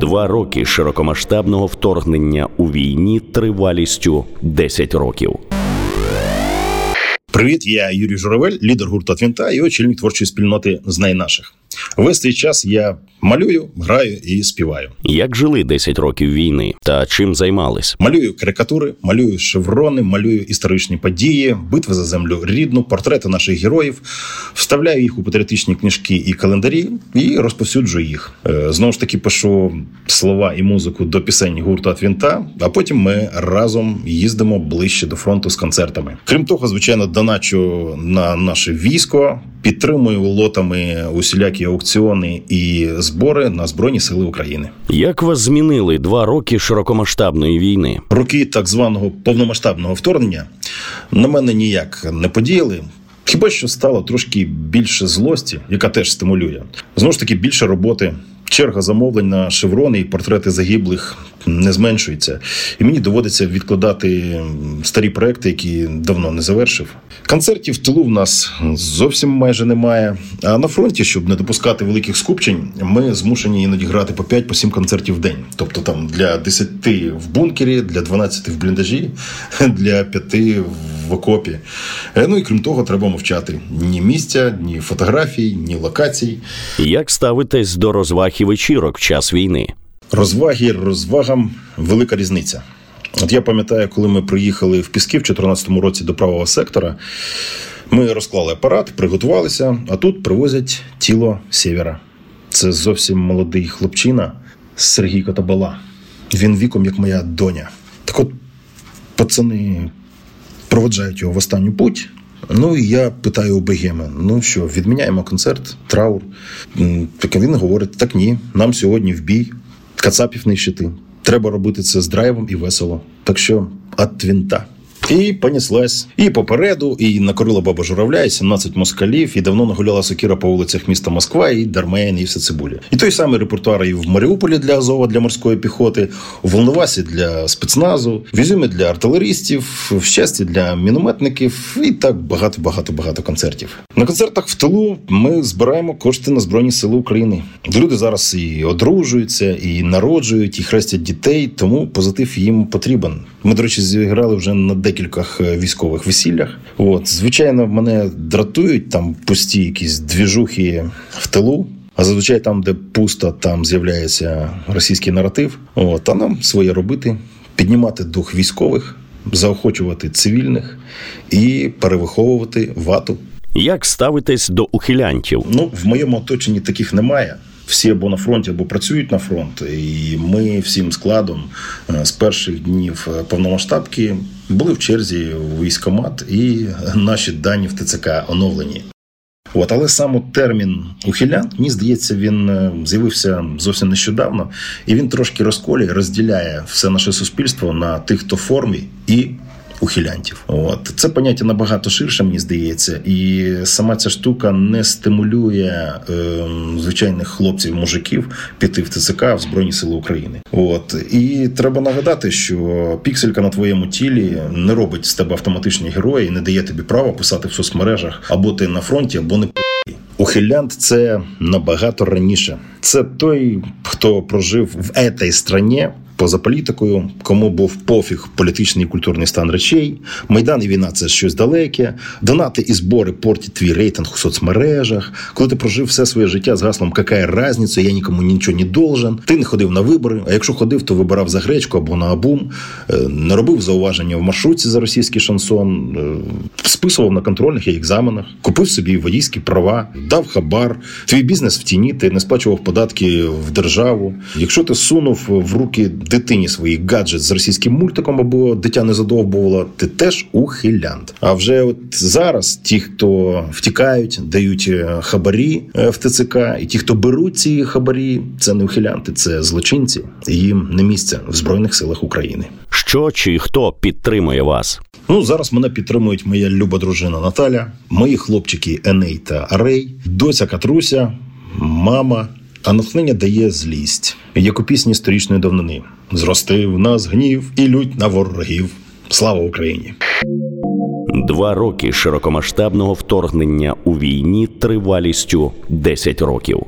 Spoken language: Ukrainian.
Два роки широкомасштабного вторгнення у війні тривалістю 10 років. Привіт, я Юрій Журавель, лідер гурту Твінта і очільник творчої спільноти «Знай наших. Весь цей час я малюю, граю і співаю. Як жили 10 років війни та чим займались? Малюю карикатури, малюю шеврони, малюю історичні події, битви за землю рідну, портрети наших героїв, вставляю їх у патріотичні книжки і календарі і розповсюджую їх. Е, Знову ж таки, пишу слова і музику до пісень гурту Твінта, а потім ми разом їздимо ближче до фронту з концертами. Крім того, звичайно, доначу на наше військо, підтримую лотами усілякі аукціони і збори на збройні сили України. Як вас змінили два роки широкомасштабної війни? Роки так званого повномасштабного вторгнення на мене ніяк не подіяли. Хіба що стало трошки більше злості, яка теж стимулює. Знову ж таки, більше роботи. Черга замовлень на шеврони і портрети загиблих не зменшується, і мені доводиться відкладати старі проекти, які давно не завершив. Концертів в тилу в нас зовсім майже немає. А на фронті, щоб не допускати великих скупчень, ми змушені іноді грати по 5 по 7 концертів в день. Тобто там для 10 в бункері, для 12 в бліндажі, для 5 в окопі. Е, Ну і крім того, треба мовчати ні місця, ні фотографій, ні локацій. Як ставитесь до розваг і вечірок в час війни? Розваги розвагам велика різниця. От я пам'ятаю, коли ми приїхали в Піски в 2014 році до правого сектора, ми розклали апарат, приготувалися, а тут привозять тіло сєвєра. Це зовсім молодий хлопчина Сергій Котабала. Він віком, як моя доня. Так от, пацани проводжають його в останню путь. Ну і я питаю у Бегема: ну що, відміняємо концерт, траур. Так він говорить: так ні, нам сьогодні в бій, кацапів нищити. Треба робити це з драйвом і весело. Так що ад твінта. І понеслась. І попереду, і накорила баба журавля, і 17 москалів, і давно нагуляла сокіра по вулицях міста Москва, і Дармейн, і все цибулі. І той самий репертуар і в Маріуполі для Азова, для морської піхоти, у Волновасі для спецназу, в Ізюмі для артилерістів, в щасті для мінометників, і так багато, багато, багато концертів. На концертах в тилу ми збираємо кошти на Збройні Сили України. Люди зараз і одружуються, і народжують, і хрестять дітей, тому позитив їм потрібен. Ми, до речі, зіграли вже на декількох е, військових весіллях. От, звичайно, мене дратують там пусті якісь двіжухи в тилу. А зазвичай там, де пусто, там з'являється російський наратив. От, а нам своє робити, піднімати дух військових, заохочувати цивільних і перевиховувати вату. Як ставитесь до ухилянтів? Ну, в моєму оточенні таких немає. Всі або на фронті, або працюють на фронт. І ми всім складом е, з перших днів е, повномасштабки були в черзі у військомат, і наші дані в ТЦК оновлені. От, але саме термін ухилян, мені здається, він е, з'явився зовсім нещодавно, і він трошки розколює, розділяє все наше суспільство на тих, хто в формі, і ухилянтів. От це поняття набагато ширше, мені здається, і сама ця штука не стимулює е, звичайних хлопців, мужиків піти в ТЦК в Збройні Сили України. От і треба нагадати, що пікселька на твоєму тілі не робить з тебе автоматичні герої і не дає тобі права писати в соцмережах або ти на фронті, або не Ухилянт це набагато раніше. Це той, хто прожив в этой стране поза політикою, кому був пофіг політичний і культурний стан речей. Майдан і війна це щось далеке. Донати і збори портять твій рейтинг у соцмережах. Коли ти прожив все своє життя з гаслом «Какая разниця, я нікому нічого не должен. Ти не ходив на вибори. А якщо ходив, то вибирав за гречку або на абум, е, не робив зауваження в маршрутці за російський шансон, е, списував на контрольних і екзаменах, купив собі водійські права, дав хабар. Твій бізнес в тіні, ти не сплачував податки в державу. Якщо ти сунув в руки дитині свої гаджет з російським мультиком, або дитя не задовбувало, ти теж ухилянт. А вже от зараз ті, хто втікають, дають е, хабарі е, в ТЦК, і ті, хто беруть ці хабарі, це не ухилянти, це злочинці. Їм не місце в збройних силах України. Що чи хто підтримує вас? Ну зараз мене підтримують моя люба дружина Наталя, мої хлопчики Еней та Арей, доця Катруся, мама. А натхнення дає злість, як у пісні сторічної давнини. Зрости в нас гнів і лють на ворогів. Слава Україні! Два роки широкомасштабного вторгнення у війні тривалістю 10 років.